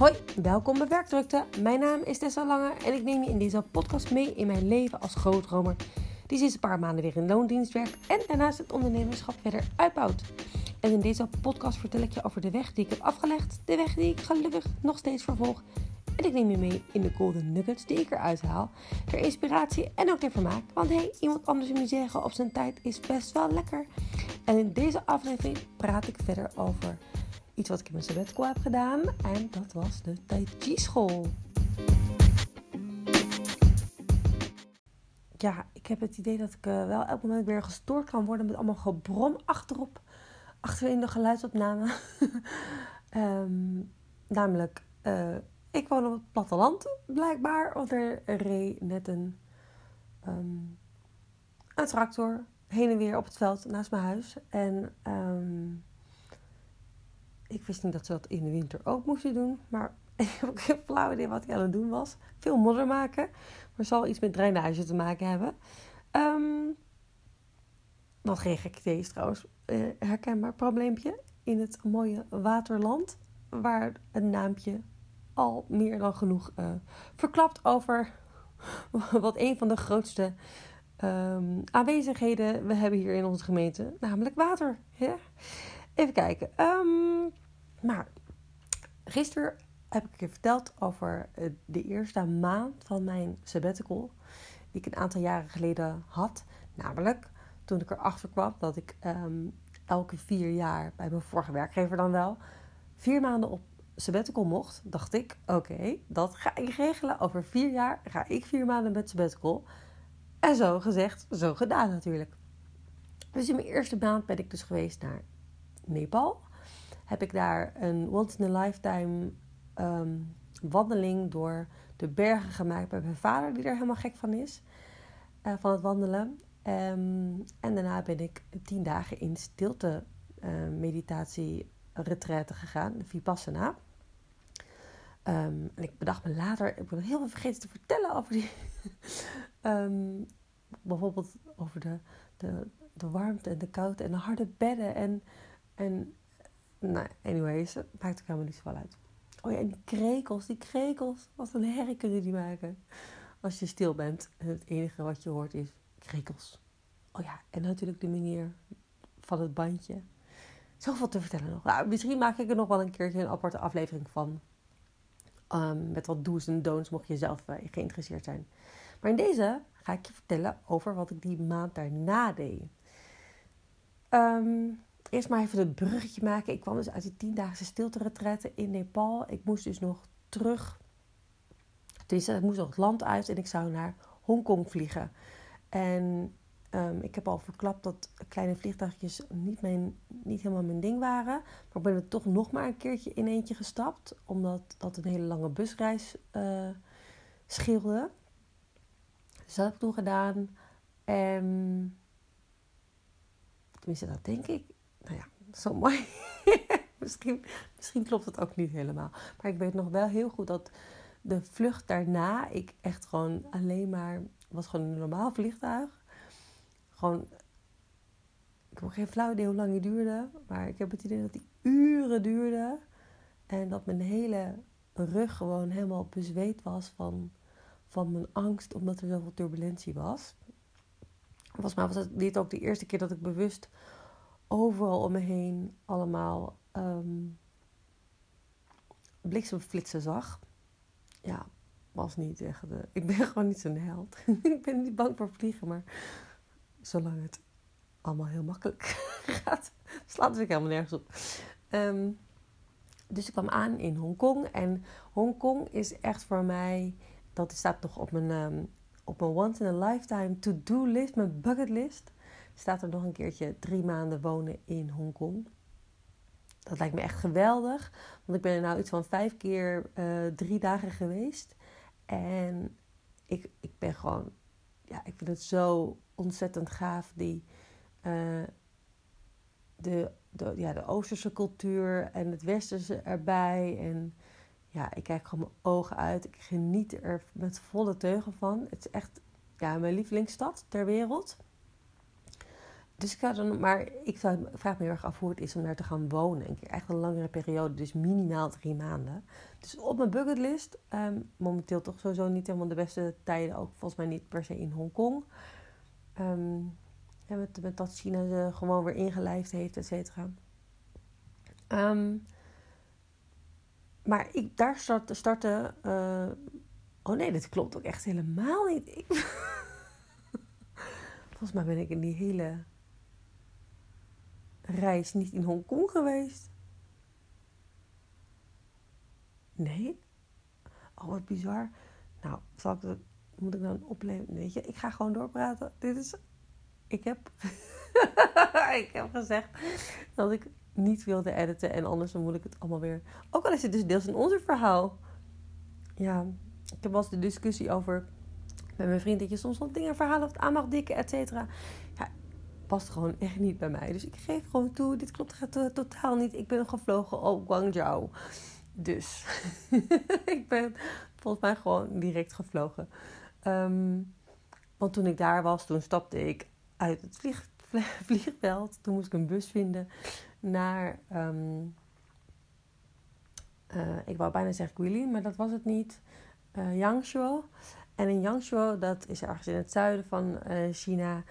Hoi, welkom bij Werkdrukte. Mijn naam is Tessa Lange en ik neem je in deze podcast mee in mijn leven als grootromer. Die sinds een paar maanden weer in loondienst werkt en daarnaast het ondernemerschap verder uitbouwt. En in deze podcast vertel ik je over de weg die ik heb afgelegd, de weg die ik gelukkig nog steeds vervolg. En ik neem je mee in de golden nuggets die ik eruit haal. Ter inspiratie en ook ter vermaak. Want hey, iemand anders moet zeggen op zijn tijd is best wel lekker. En in deze aflevering praat ik verder over iets wat ik in mijn sabbatical heb gedaan. En dat was de Tai Chi school. Ja, ik heb het idee dat ik uh, wel elk moment weer gestoord kan worden met allemaal gebrom achterop. Achterin de geluidsopname. um, namelijk, uh, ik woon op het platteland blijkbaar. Want er reed net een, um, een tractor heen en weer op het veld naast mijn huis. En um, ik wist niet dat ze dat in de winter ook moesten doen. Maar ik heb ook geen flauw idee wat hij aan het doen was. Veel modder maken. Maar zal iets met drainage te maken hebben. Um, wat geen gek idee is trouwens. Uh, herkenbaar probleempje in het mooie waterland. Waar een naampje al meer dan genoeg uh, verklapt over wat een van de grootste um, aanwezigheden we hebben hier in onze gemeente. Namelijk water. Ja? Even kijken. Maar gisteren heb ik je verteld over eh, de eerste maand van mijn sabbatical. Die ik een aantal jaren geleden had. Namelijk toen ik erachter kwam dat ik um, elke vier jaar bij mijn vorige werkgever dan wel vier maanden op sabbatical mocht. Dacht ik, oké, dat ga ik regelen. Over vier jaar ga ik vier maanden met sabbatical. En zo gezegd, zo gedaan natuurlijk. Dus in mijn eerste maand ben ik dus geweest naar Nepal. Heb ik daar een once in a lifetime um, wandeling door de bergen gemaakt met mijn vader, die er helemaal gek van is. Uh, van het wandelen. Um, en daarna ben ik tien dagen in stilte uh, meditatie retraite gegaan, de Vipassana. Um, en ik bedacht me later, ik ben heel veel vergeten te vertellen over die. bijvoorbeeld over de, de, de warmte en de koude en de harde bedden. En, en nou, anyways, maakt ook helemaal niet zoveel uit. Oh ja, en die krekels, die krekels. Wat een herrie kunnen die maken. Als je stil bent en het enige wat je hoort is krekels. Oh ja, en natuurlijk de manier van het bandje. Zoveel te vertellen nog. Nou, misschien maak ik er nog wel een keertje een aparte aflevering van. Um, met wat do's en don'ts, mocht je zelf uh, geïnteresseerd zijn. Maar in deze ga ik je vertellen over wat ik die maand daarna deed. Um, eerst maar even het bruggetje maken. Ik kwam dus uit die tiendaagse stilte in Nepal. Ik moest dus nog terug. Tenminste, ik moest nog het land uit en ik zou naar Hongkong vliegen. En um, ik heb al verklapt dat kleine vliegtuigjes niet, mijn, niet helemaal mijn ding waren. Maar ik ben er toch nog maar een keertje in eentje gestapt. Omdat dat een hele lange busreis uh, scheelde. Dus dat heb ik toen gedaan. En tenminste, dat denk ik. Nou ja, zo mooi. misschien, misschien klopt het ook niet helemaal. Maar ik weet nog wel heel goed dat de vlucht daarna ik echt gewoon alleen maar was gewoon een normaal vliegtuig. Gewoon, ik heb geen flauw idee hoe lang die duurde, maar ik heb het idee dat die uren duurde en dat mijn hele rug gewoon helemaal bezweet was van, van mijn angst omdat er zoveel turbulentie was. Volgens mij was het dit ook de eerste keer dat ik bewust overal om me heen allemaal um, bliksemflitsen zag. Ja, was niet echt. De, ik ben gewoon niet zo'n held. ik ben niet bang voor vliegen, maar zolang het allemaal heel makkelijk gaat, slaat het helemaal nergens op. Um, dus ik kwam aan in Hongkong. En Hongkong is echt voor mij, dat staat nog op mijn, um, op mijn once in a lifetime to-do list, mijn bucket list. Staat er nog een keertje drie maanden wonen in Hongkong. Dat lijkt me echt geweldig. Want ik ben er nou iets van vijf keer uh, drie dagen geweest. En ik, ik ben gewoon, ja, ik vind het zo ontzettend gaaf. Die, uh, de, de, ja, de Oosterse cultuur en het Westerse erbij. En ja, ik kijk gewoon mijn ogen uit. Ik geniet er met volle teugen van. Het is echt ja, mijn lievelingsstad ter wereld. Dus ik zou dan, maar ik zou, vraag me heel erg af hoe het is om daar te gaan wonen. Keer echt een langere periode, dus minimaal drie maanden. Dus op mijn bucketlist, um, momenteel toch sowieso niet helemaal de beste tijden. Ook volgens mij niet per se in Hongkong. Um, met, met dat China ze gewoon weer ingelijfd heeft, et cetera. Um, maar ik, daar start, startte. Uh, oh nee, dat klopt ook echt helemaal niet. Volgens mij ben ik in die hele reis niet in Hongkong geweest. Nee? Oh, wat bizar. Nou, zal ik dat, moet ik dan opleven? Weet je, ik ga gewoon doorpraten. Dit is. Ik heb. ik heb gezegd dat ik niet wilde editen en anders dan moet ik het allemaal weer. Ook al is het dus deels in onze verhaal. Ja, ik heb wel eens de discussie over met mijn vriend dat je soms wat dingen verhalen of aan mag dikken, et cetera. Ja, past gewoon echt niet bij mij. Dus ik geef gewoon toe, dit klopt totaal niet. Ik ben gevlogen op Guangzhou. Dus ik ben volgens mij gewoon direct gevlogen. Um, want toen ik daar was, toen stapte ik uit het vlieg, vliegveld. Toen moest ik een bus vinden naar. Um, uh, ik wou bijna zeggen Guilin, maar dat was het niet. Uh, Yangshuo. En in Yangshuo, dat is ergens in het zuiden van uh, China.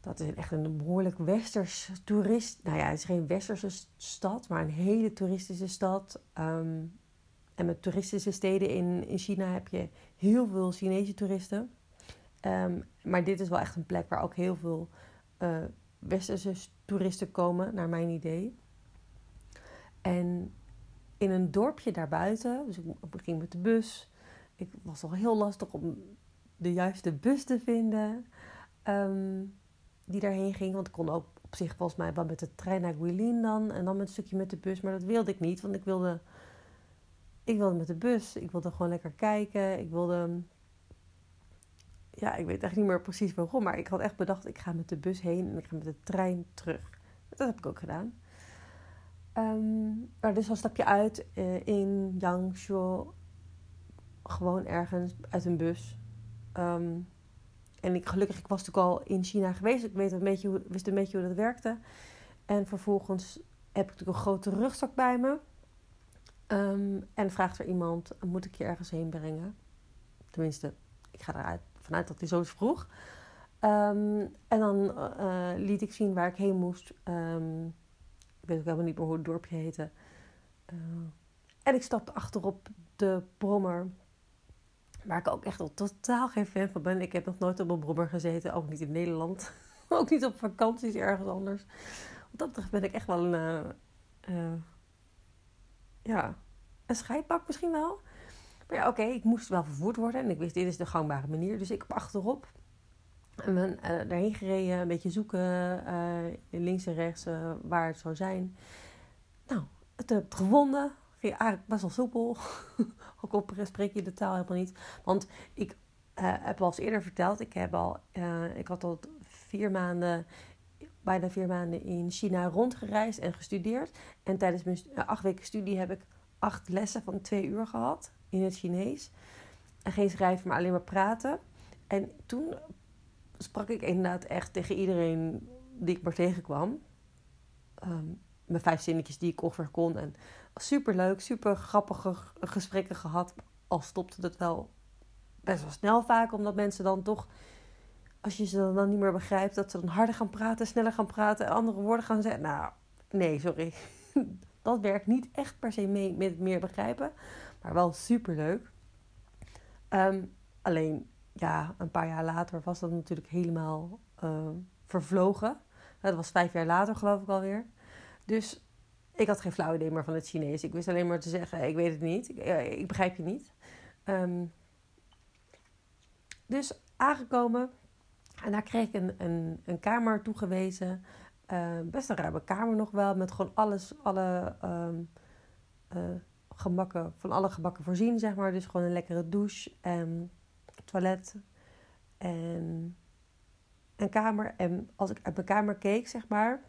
Dat is echt een behoorlijk westers toerist. Nou ja, het is geen westerse stad, maar een hele toeristische stad. Um, en met toeristische steden in, in China heb je heel veel Chinese toeristen. Um, maar dit is wel echt een plek waar ook heel veel uh, westerse toeristen komen, naar mijn idee. En in een dorpje daarbuiten, dus ik ging met de bus. Ik was al heel lastig om de juiste bus te vinden um, die daarheen ging. Want ik kon ook op zich volgens mij wel met de trein naar Guilin dan. En dan met een stukje met de bus. Maar dat wilde ik niet, want ik wilde, ik wilde met de bus. Ik wilde gewoon lekker kijken. Ik wilde ja, ik weet echt niet meer precies waarom, maar ik had echt bedacht, ik ga met de bus heen en ik ga met de trein terug. Dat heb ik ook gedaan. Um, maar dus dan stap je uit uh, in Yangshuo, gewoon ergens uit een bus. Um, en ik, gelukkig, ik was natuurlijk al in China geweest, ik weet een beetje hoe, wist een beetje hoe dat werkte. En vervolgens heb ik natuurlijk een grote rugzak bij me. Um, en vraagt er iemand, moet ik je ergens heen brengen? Tenminste, ik ga eruit vanuit dat hij zo vroeg. Um, en dan uh, liet ik zien waar ik heen moest. Um, ik weet ook helemaal niet meer hoe het dorpje heette. Uh, en ik stapte achterop de brommer. Waar ik ook echt al totaal geen fan van ben. Ik heb nog nooit op een brommer gezeten. Ook niet in Nederland. ook niet op vakanties ergens anders. Wat dat betreft ben ik echt wel een... Uh, ja, een scheidbak misschien wel. Maar ja, oké, ik moest wel vervoerd worden. En ik wist, dit is de gangbare manier. Dus ik heb achterop en ben daarheen gereden. Een beetje zoeken, links en rechts, waar het zou zijn. Nou, het heb gevonden. Ging eigenlijk best wel soepel. Ook op spreek je de taal helemaal niet. Want ik heb al eens eerder verteld. Ik, heb al, ik had al vier maanden bijna vier maanden in China rondgereisd en gestudeerd. En tijdens mijn acht weken studie heb ik acht lessen van twee uur gehad in het Chinees. En geen schrijven, maar alleen maar praten. En toen sprak ik inderdaad echt tegen iedereen die ik maar tegenkwam. Um, mijn vijf zinnetjes die ik ongeveer kon. En super leuk, super grappige gesprekken gehad. Al stopte het wel best wel snel vaak, omdat mensen dan toch, als je ze dan niet meer begrijpt, dat ze dan harder gaan praten, sneller gaan praten en andere woorden gaan zeggen. Nou, nee, sorry. Dat werkt niet echt per se mee met meer begrijpen. Maar wel super leuk. Ehm, alleen, ja, een paar jaar later was dat natuurlijk helemaal uh, vervlogen. Dat was vijf jaar later, geloof ik alweer. Dus ik had geen flauw idee meer van het Chinees. Ik wist alleen maar te zeggen: ik weet het niet. Ik, begrijp je niet. Um, dus aangekomen. En daar kreeg ik een, een, een kamer toegewezen. Uh, best een ruime kamer nog wel. Met gewoon alles, alle um, gemakken, van alle gebakken voorzien, zeg maar. Dus gewoon een lekkere douche en toilet en een kamer. En als ik uit mijn kamer keek, zeg maar,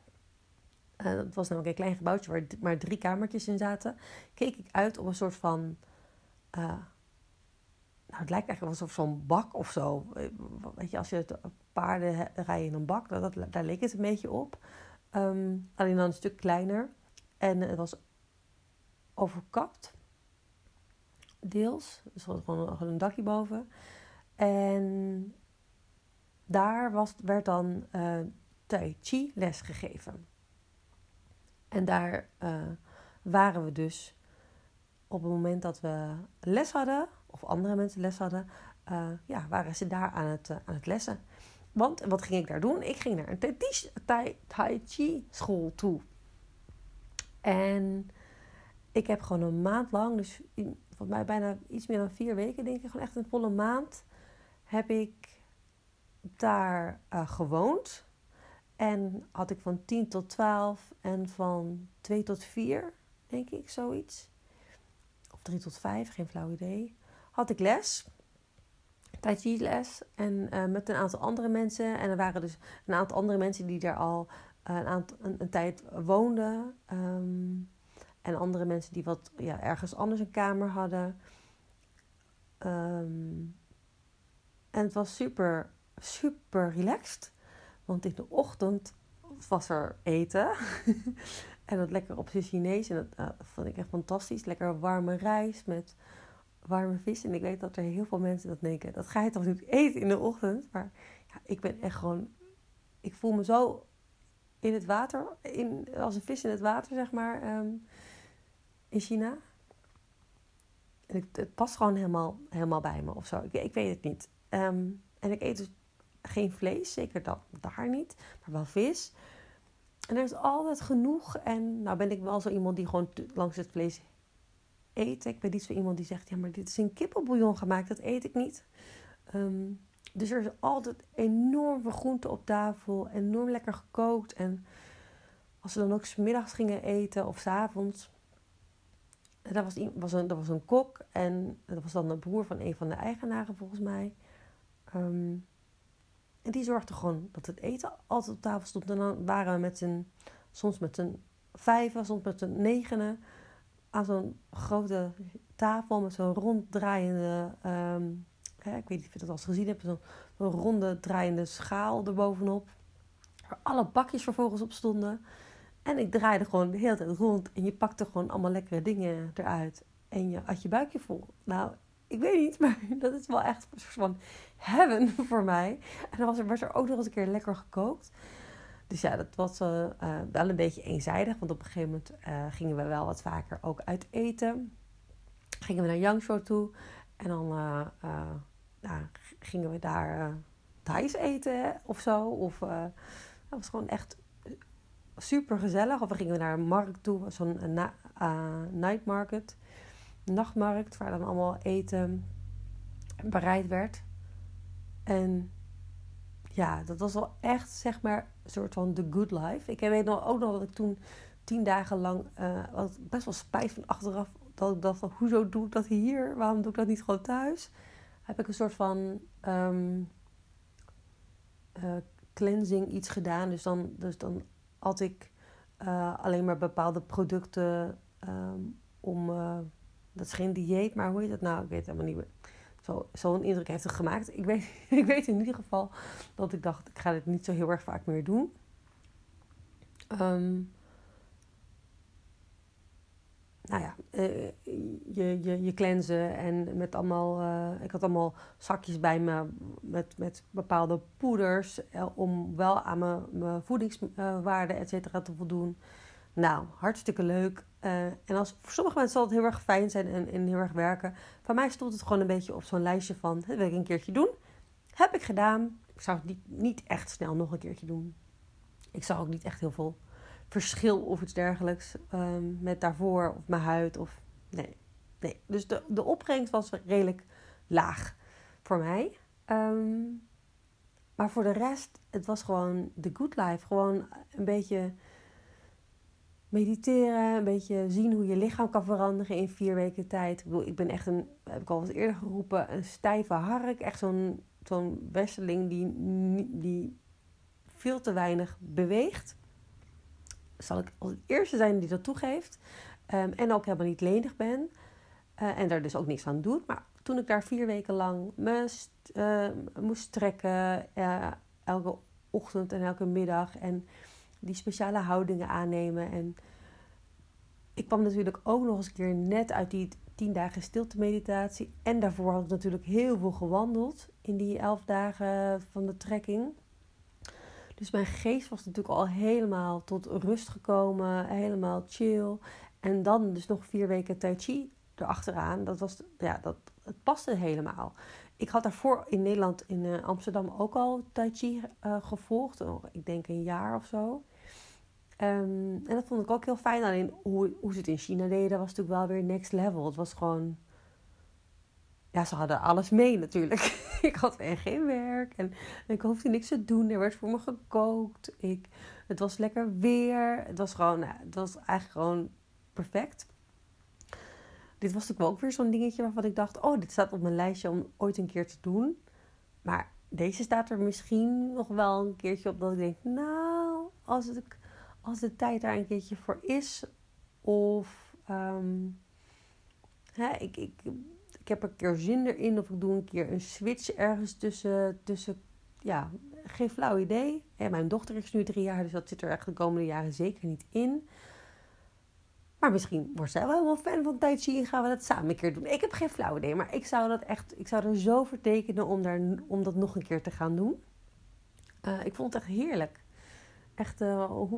uh, dat was namelijk een klein gebouwtje waar maar drie kamertjes in zaten, keek ik uit op een soort van, uh, nou het lijkt eigenlijk soort van bak of zo. Weet je, als je het paarden rijden in een bak. Dat, dat, daar leek het een beetje op. Ehm, alleen dan een stuk kleiner. En het was overkapt. Deels. Dus er gewoon, een dakje boven. En daar was, werd dan Tai Chi les gegeven. En daar uh, waren we dus op het moment dat we les hadden, of andere mensen les hadden, uh, ja, waren ze daar aan het, aan het lessen. Want wat ging ik daar doen? Ik ging naar een tai, Chi school toe. En ik heb gewoon een maand lang, dus volgens mij bijna iets meer dan vier weken, denk ik, gewoon echt een volle maand, heb ik daar gewoond. En had ik van 10 tot 12 en van 2 tot 4, denk ik, zoiets. Of 3 tot 5, geen flauw idee. Had ik les. Tai Chi les. En uh, met een aantal andere mensen. En er waren dus een aantal andere mensen die daar al uh, een, aantal, een, tijd woonden. Um, en andere mensen die wat ja, ergens anders een kamer hadden. Um, en het was super, super relaxed. Want in de ochtend was er eten. en dat lekker op zijn Chinees. En dat uh, vond ik echt fantastisch. Lekker warme rijst met warme vis. En ik weet dat er heel veel mensen dat denken. Dat ga je toch niet eten in de ochtend? Maar ja, ik ben echt gewoon... Ik voel me zo in het water. In, als een vis in het water, zeg maar. Um, in China. Het, past gewoon helemaal, helemaal bij me of zo. Ik, ik weet het niet. Um, en ik eet dus geen vlees, zeker dat daar niet, maar wel vis. En er is altijd genoeg. En nou ben ik wel zo iemand die gewoon langs het vlees eet. Ik ben niet zo iemand die zegt, ja maar dit is in kippenbouillon gemaakt, dat eet ik niet. Um, dus er is altijd enorm groente op tafel, enorm lekker gekookt. En als we dan ook smiddags gingen eten of s avonds. Dat was, was, een, was een kok en dat was dan de broer van een van de eigenaren volgens mij. Um, en die zorgde gewoon dat het eten altijd op tafel stond. En dan waren we met z'n, soms met z'n vijven, soms met z'n negenen, aan zo'n grote tafel met zo'n ronddraaiende, um, hè, ik weet niet of je dat al gezien hebt, zo'n zo ronde draaiende schaal erbovenop. Waar alle bakjes vervolgens op stonden. En ik draaide gewoon de hele tijd rond en je pakte gewoon allemaal lekkere dingen eruit. En je had je buikje vol. Nou, ik weet niet, maar dat is wel echt een soort van heaven voor mij. En dan was er, was er ook nog eens een keer lekker gekookt. Dus ja, dat was uh, uh, wel een beetje eenzijdig. Want op een gegeven moment uh, gingen we wel wat vaker ook uit eten. Gingen we naar Yangshuo toe. En dan nou, gingen we daar Thais eten of zo. Of dat was gewoon echt super gezellig. Of we gingen naar een markt toe. Zo'n night market nachtmarkt waar dan allemaal eten bereid werd. En ja, dat was wel echt zeg maar een soort van the good life. Ik weet nog, ook nog dat ik toen tien dagen lang uh, best wel spijt van achteraf. Dat ik dacht, hoezo doe ik dat hier? Waarom doe ik dat niet gewoon thuis? Heb ik een soort van um, uh, cleansing iets gedaan. Dus dan, dus dan had ik uh, alleen maar bepaalde producten um, om dat is geen dieet, maar hoe heet dat nou? Ik weet het helemaal niet meer. Zo'n zo indruk heeft het gemaakt. Ik weet, ik weet in ieder geval dat ik dacht, ik ga dit niet zo heel erg vaak meer doen. Um, nou ja, uh, je, je, je cleansen en met allemaal, uh, ik had allemaal zakjes bij me met, met bepaalde poeders uh, om wel aan mijn, mijn voedingswaarden et te voldoen. Nou, hartstikke leuk. Uh, en als, voor sommige mensen zal het heel erg fijn zijn en, heel erg werken. Voor mij stond het gewoon een beetje op zo'n lijstje van... Dat wil ik een keertje doen. Heb ik gedaan. Ik zou het niet, niet echt snel nog een keertje doen. Ik zag ook niet echt heel veel verschil of iets dergelijks... Um, met daarvoor of mijn huid of... Nee, nee. Dus de, de opbrengst was redelijk laag voor mij. Um, maar voor de rest, het was gewoon de good life. Gewoon een beetje mediteren, een beetje zien hoe je lichaam kan veranderen in vier weken tijd. Ik bedoel, ik ben echt een, heb ik al eens eerder geroepen, een stijve hark. Echt zo'n zo'n westeling die, die veel te weinig beweegt. Zal ik als eerste zijn die dat toegeeft. Um, en ook helemaal niet lenig ben. Uh, en daar dus ook niks aan doet. Maar toen ik daar vier weken lang moest, uh, moest trekken, uh, elke ochtend en elke middag. En die speciale houdingen aannemen. En ik kwam natuurlijk ook nog eens een keer net uit die tien dagen stilte meditatie. En daarvoor had ik natuurlijk heel veel gewandeld in die elf dagen van de trekking. Dus mijn geest was natuurlijk al helemaal tot rust gekomen, helemaal chill. En dan dus nog vier weken Tai Chi erachteraan. Dat was, ja, dat, het paste helemaal. Ik had daarvoor in Nederland, in uh, Amsterdam, ook al Tai Chi uh, gevolgd. Ik denk een jaar of zo. Um, en dat vond ik ook heel fijn. Alleen hoe, hoe ze het in China deden, was natuurlijk wel weer next level. Het was gewoon. Ja, ze hadden alles mee natuurlijk. ik had geen werk en ik hoefde niks te doen. Er werd voor me gekookt. Ik, het was lekker weer. Het was gewoon, nou, het was eigenlijk gewoon perfect. Dit was natuurlijk ook weer zo'n dingetje waarvan ik dacht: oh, dit staat op mijn lijstje om ooit een keer te doen. Maar deze staat er misschien nog wel een keertje op dat ik denk: nou, als ik als de tijd daar een keertje voor is. Of um, hè, ik, ik, ik heb een keer zin erin. Of ik doe een keer een switch ergens tussen. tussen ja, geen flauw idee. Mijn dochter is nu drie jaar, dus dat zit er echt de komende jaren zeker niet in. Maar misschien wordt zij wel helemaal fan van Tai Chi en gaan we dat samen een keer doen. Ik heb geen flauw idee, maar ik zou dat echt, ik zou er zo voor tekenen om, daar, om dat nog een keer te gaan doen. Uh, ik vond het echt heerlijk. Echt, uh,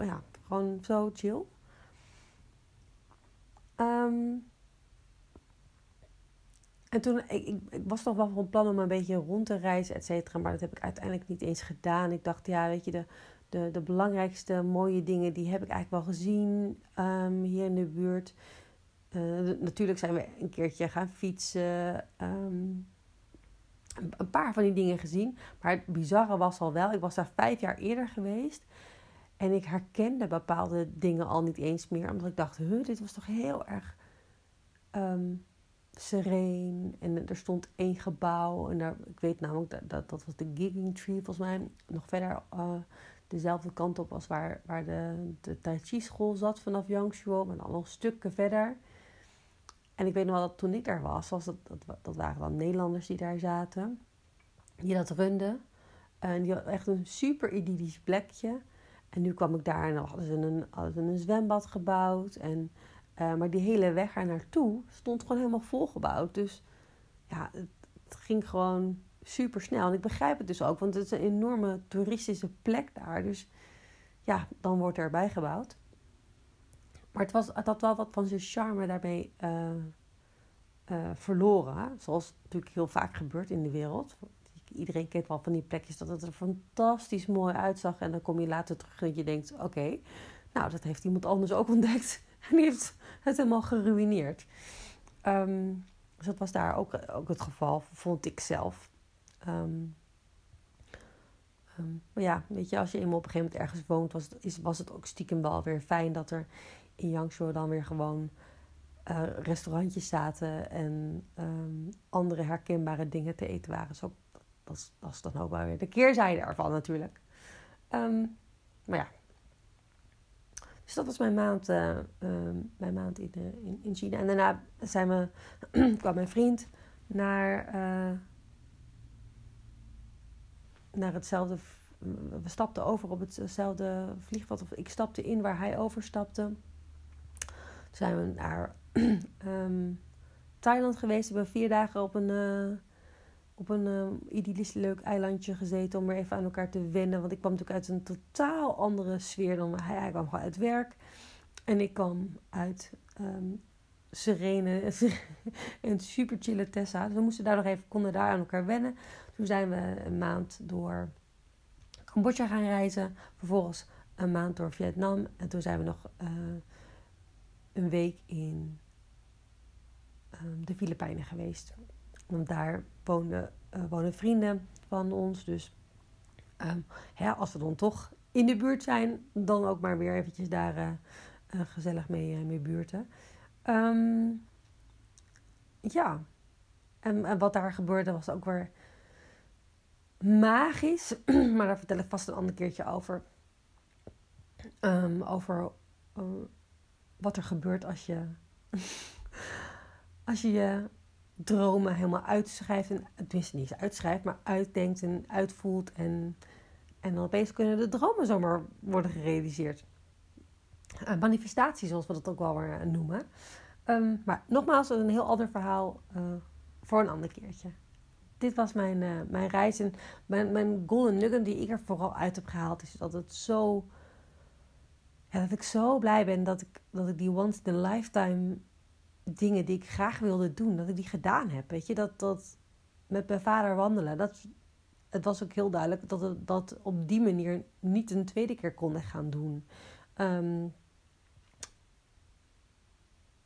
ja, gewoon zo chill. Um, en toen, ik, ik, was nog wel van plan om een beetje rond te reizen, et cetera. Maar dat heb ik uiteindelijk niet eens gedaan. Ik dacht, ja, weet je, de, de, de belangrijkste mooie dingen, die heb ik eigenlijk wel gezien um, hier in de buurt. Uh, natuurlijk zijn we een keertje gaan fietsen. Um, een paar van die dingen gezien. Maar het bizarre was al wel, ik was daar vijf jaar eerder geweest. En ik herkende bepaalde dingen al niet eens meer. Omdat ik dacht, huh, dit was toch heel erg um, sereen. En er stond één gebouw. En daar, ik weet namelijk, dat, dat, dat was de Gigging Tree volgens mij. Nog verder uh, dezelfde kant op als waar, waar de, de Tai Chi school zat vanaf Yangshuo. Maar dan nog stukken verder. En ik weet nog wel dat toen ik daar was, was dat, dat, waren dan Nederlanders die daar zaten. Die dat runden. En die hadden echt een super idyllisch plekje. En nu kwam ik daar en hadden ze een, hadden ze een zwembad gebouwd. En, uh, maar die hele weg er naartoe stond gewoon helemaal volgebouwd. Dus ja, het, ging gewoon super snel. En ik begrijp het dus ook, want het is een enorme toeristische plek daar. Dus ja, dan wordt er bijgebouwd. Maar het, was, het had wel wat van zijn charme daarmee uh, uh, verloren. Zoals natuurlijk heel vaak gebeurt in de wereld. Iedereen kent wel van die plekjes dat het er fantastisch mooi uitzag. En dan kom je later terug en je denkt: oké, nou dat heeft iemand anders ook ontdekt. En die heeft het helemaal geruineerd. Um, dus dat was daar ook, ook het geval, vond ik zelf. Um, um, maar ja, weet je, als je eenmaal op een gegeven moment ergens woont, was is, was het ook stiekem wel weer fijn dat er in Yangshuo dan weer gewoon uh, restaurantjes zaten en um, andere herkenbare dingen te eten waren. Zo, dat, is, dat is dan ook wel weer de keerzijde ervan natuurlijk. Um, maar ja. Dus dat was mijn maand, uh, um, mijn maand in, uh, in, in, China. En daarna zijn we, kwam mijn vriend naar, naar hetzelfde. We stapten over op hetzelfde vliegveld. Of ik stapte in waar hij overstapte zijn we naar um, Thailand geweest. We hebben vier dagen op een, uh, op een uh, idyllisch leuk eilandje gezeten om weer even aan elkaar te wennen. Want ik kwam natuurlijk uit een totaal andere sfeer dan hij. Hij kwam gewoon uit werk. En ik kwam uit um, Serene en super chille Tessa. Dus we moesten daar nog even, konden daar aan elkaar wennen. Toen zijn we een maand door Cambodja gaan reizen. Vervolgens een maand door Vietnam. En toen zijn we nog... Uh, een week in um, de Filipijnen geweest. Want daar wonen, uh, wonen vrienden van ons. Dus um, ja, als we dan toch in de buurt zijn, dan ook maar weer eventjes daar uh, uh, gezellig mee, mee buurten. Um, ja, en, en, wat daar gebeurde was ook weer magisch. maar daar vertel ik vast een ander keertje over. over wat er gebeurt als je, als je dromen helemaal uitschrijft. En, tenminste niet uitschrijft, maar uitdenkt en uitvoelt. En En dan opeens kunnen de dromen zomaar worden gerealiseerd. Uh, manifestatie, zoals we dat ook wel weer noemen. Ehm, maar nogmaals, een heel ander verhaal uh, voor een ander keertje. Dit was mijn, mijn reis. En mijn, mijn golden nugget die ik er vooral uit heb gehaald, is dat het zo. Ja, dat ik zo blij ben dat ik, dat ik die once in a lifetime dingen die ik graag wilde doen, dat ik die gedaan heb. Weet je, dat, dat met mijn vader wandelen. Dat, het was ook heel duidelijk dat het dat op die manier niet een tweede keer kon gaan doen. Um,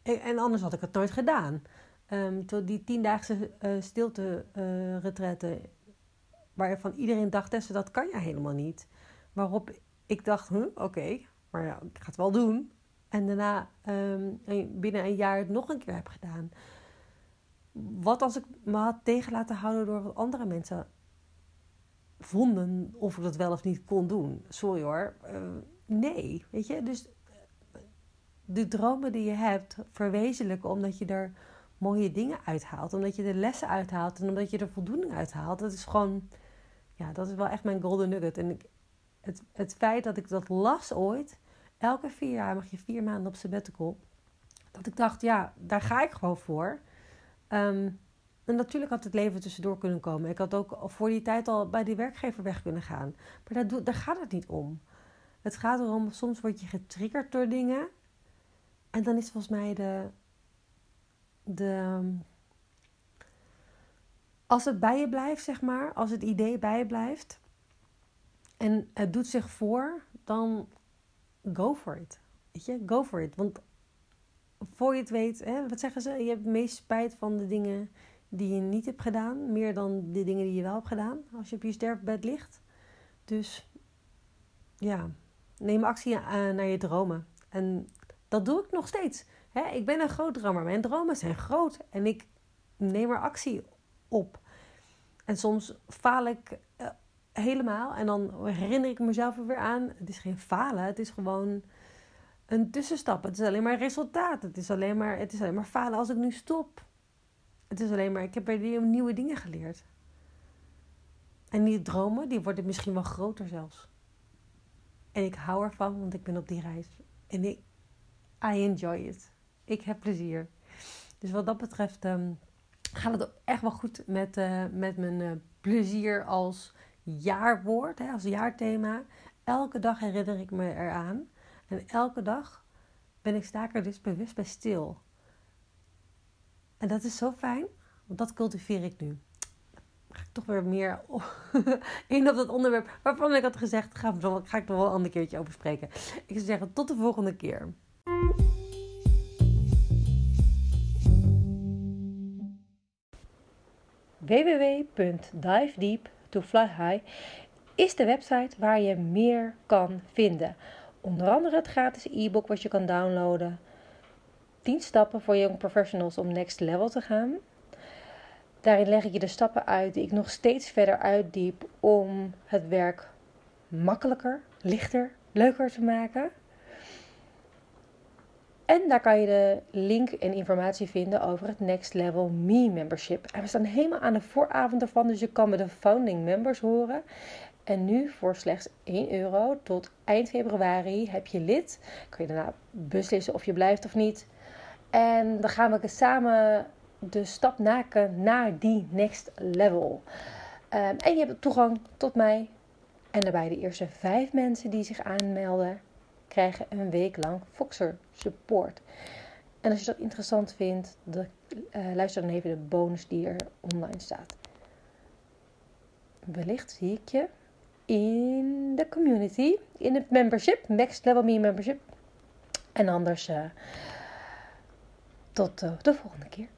en anders had ik het nooit gedaan. Um, die tiendaagse uh, stilte uh, retretten, waarvan iedereen dacht, dat kan je helemaal niet. Waarop ik dacht, huh, oké, maar ja, ik ga het wel doen. En daarna um, binnen een jaar het nog een keer heb gedaan. Wat als ik me had tegen laten houden door wat andere mensen vonden of ik dat wel of niet kon doen. Sorry hoor. Uh, nee, weet je. Dus de dromen die je hebt verwezenlijken omdat je er mooie dingen uithaalt. Omdat je er lessen uithaalt en omdat je er voldoening uithaalt. Dat is gewoon, ja, dat is wel echt mijn golden nugget. En ik, het, het feit dat ik dat las ooit, elke vier jaar mag je vier maanden op sabbatical. Dat ik dacht, ja, daar ga ik gewoon voor. Um, en natuurlijk had het leven tussendoor kunnen komen. Ik had ook voor die tijd al bij die werkgever weg kunnen gaan. Maar daar, daar gaat het niet om. Het gaat erom, soms word je getriggerd door dingen. En dan is volgens mij de. de als het bij je blijft, zeg maar, als het idee bij je blijft en het doet zich voor, dan go for it. Weet je, go for it. Want voor je het weet, hè, wat zeggen ze? Je hebt het meest spijt van de dingen die je niet hebt gedaan, meer dan de dingen die je wel hebt gedaan als je op je sterfbed ligt. Dus ja, neem actie naar je dromen. En dat doe ik nog steeds. ik ben een groot dromer. Mijn dromen zijn groot en ik neem er actie op. En soms faal ik helemaal en dan herinner ik mezelf er weer aan. Het is geen falen, het is gewoon een tussenstap. Het is alleen maar resultaat. Het is alleen maar, het is alleen maar falen als ik nu stop. Het is alleen maar, ik heb er nieuwe dingen geleerd. En die dromen, die worden misschien wel groter zelfs. En ik hou ervan, want ik ben op die reis. En ik, I enjoy it. Ik heb plezier. Dus wat dat betreft um, gaat het echt wel goed met, uh, met mijn uh, plezier als jaarwoord, hè, als jaarthema. Elke dag herinner ik me eraan. En elke dag ben ik sta er dus bewust bij stil. En dat is zo fijn, want dat cultiveer ik nu. Ga ik toch weer meer in op dat onderwerp waarvan ik had gezegd, ga, ga ik er wel een ander keertje over spreken. Ik zou zeggen, tot de volgende keer. www.divedeep to fly high is de website waar je meer kan vinden. Onder andere het gratis e-book wat je kan downloaden 10 stappen voor young professionals om next level te gaan. Daarin leg ik je de stappen uit die ik nog steeds verder uitdiep om het werk makkelijker, lichter, leuker te maken. En daar kan je de link en informatie vinden over het Next Level Me membership. En we staan helemaal aan de vooravond ervan, dus je kan met de founding members horen. En nu voor slechts 1 euro tot eind februari heb je lid. Kun je daarna beslissen of je blijft of niet. En dan gaan we samen de stap maken naar die next level. Um, en je hebt toegang tot mij. En daarbij de eerste vijf mensen die zich aanmelden, krijgen een week lang Foxer support. En als je dat interessant vindt, de, uh, luister dan even de bonus die er online staat. Wellicht zie ik je in de community, in het membership, Next Level Me membership. En anders... Uh, tot uh, de volgende keer.